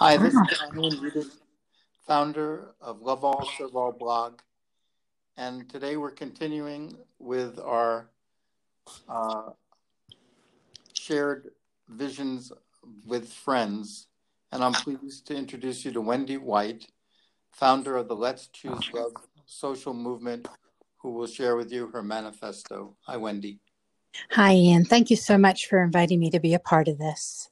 Hi, this is Ian Rudick, founder of Love All, Serve All blog. And today we're continuing with our uh, shared visions with friends. And I'm pleased to introduce you to Wendy White, founder of the Let's Choose Love social movement, who will share with you her manifesto. Hi, Wendy. Hi, Ian. Thank you so much for inviting me to be a part of this.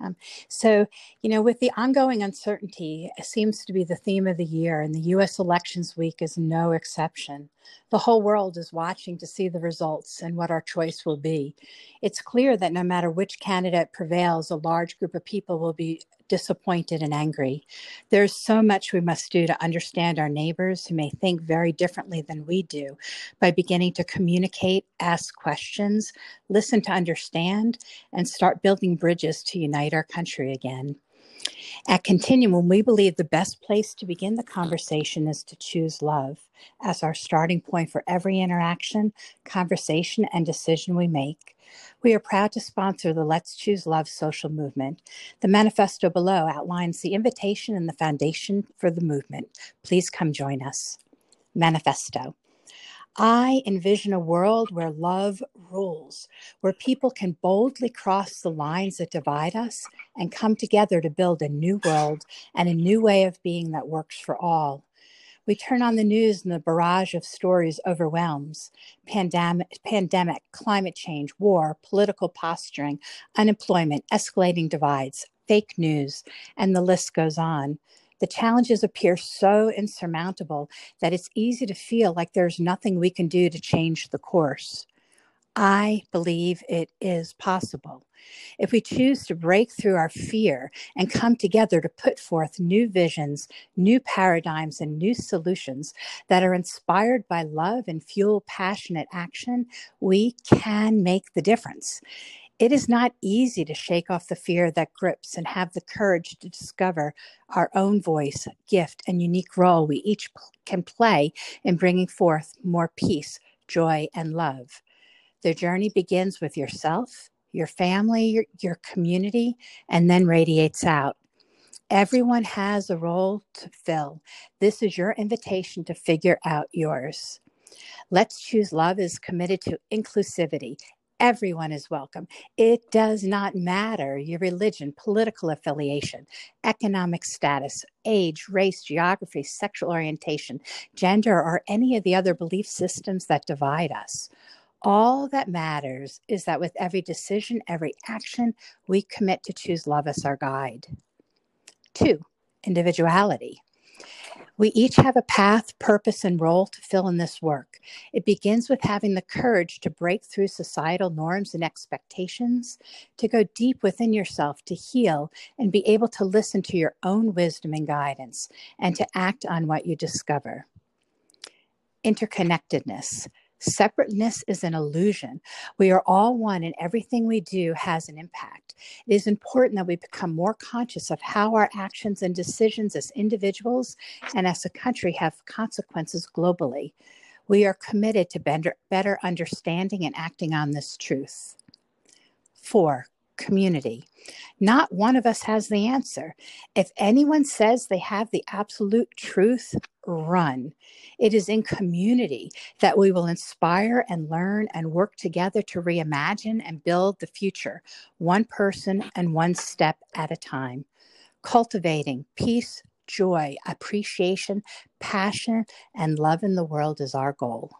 Um, so, you know, with the ongoing uncertainty, seems to be the theme of the year, and the US elections week is no exception. The whole world is watching to see the results and what our choice will be. It's clear that no matter which candidate prevails, a large group of people will be disappointed and angry. There's so much we must do to understand our neighbors who may think very differently than we do by beginning to communicate, ask questions, listen to understand, and start building bridges to unite our country again. At Continuum, we believe the best place to begin the conversation is to choose love as our starting point for every interaction, conversation, and decision we make. We are proud to sponsor the Let's Choose Love social movement. The manifesto below outlines the invitation and the foundation for the movement. Please come join us. Manifesto. I envision a world where love rules, where people can boldly cross the lines that divide us and come together to build a new world and a new way of being that works for all. We turn on the news and the barrage of stories overwhelms pandemic, pandemic, climate change, war, political posturing, unemployment, escalating divides, fake news, and the list goes on. The challenges appear so insurmountable that it's easy to feel like there's nothing we can do to change the course. I believe it is possible. If we choose to break through our fear and come together to put forth new visions, new paradigms, and new solutions that are inspired by love and fuel passionate action, we can make the difference. It is not easy to shake off the fear that grips and have the courage to discover our own voice, gift, and unique role we each can play in bringing forth more peace, joy, and love. The journey begins with yourself, your family, your, your community, and then radiates out. Everyone has a role to fill. This is your invitation to figure out yours. Let's Choose Love is committed to inclusivity. Everyone is welcome. It does not matter your religion, political affiliation, economic status, age, race, geography, sexual orientation, gender, or any of the other belief systems that divide us. All that matters is that with every decision, every action, we commit to choose love as our guide. Two, individuality. We each have a path, purpose, and role to fill in this work. It begins with having the courage to break through societal norms and expectations, to go deep within yourself to heal and be able to listen to your own wisdom and guidance, and to act on what you discover. Interconnectedness. Separateness is an illusion. We are all one, and everything we do has an impact. It is important that we become more conscious of how our actions and decisions as individuals and as a country have consequences globally. We are committed to better, understanding and acting on this truth. Four, community. Not one of us has the answer. If anyone says they have the absolute truth, run. It is in community that we will inspire and learn and work together to reimagine and build the future, one person and one step at a time. Cultivating peace, joy, appreciation, passion, and love in the world is our goal.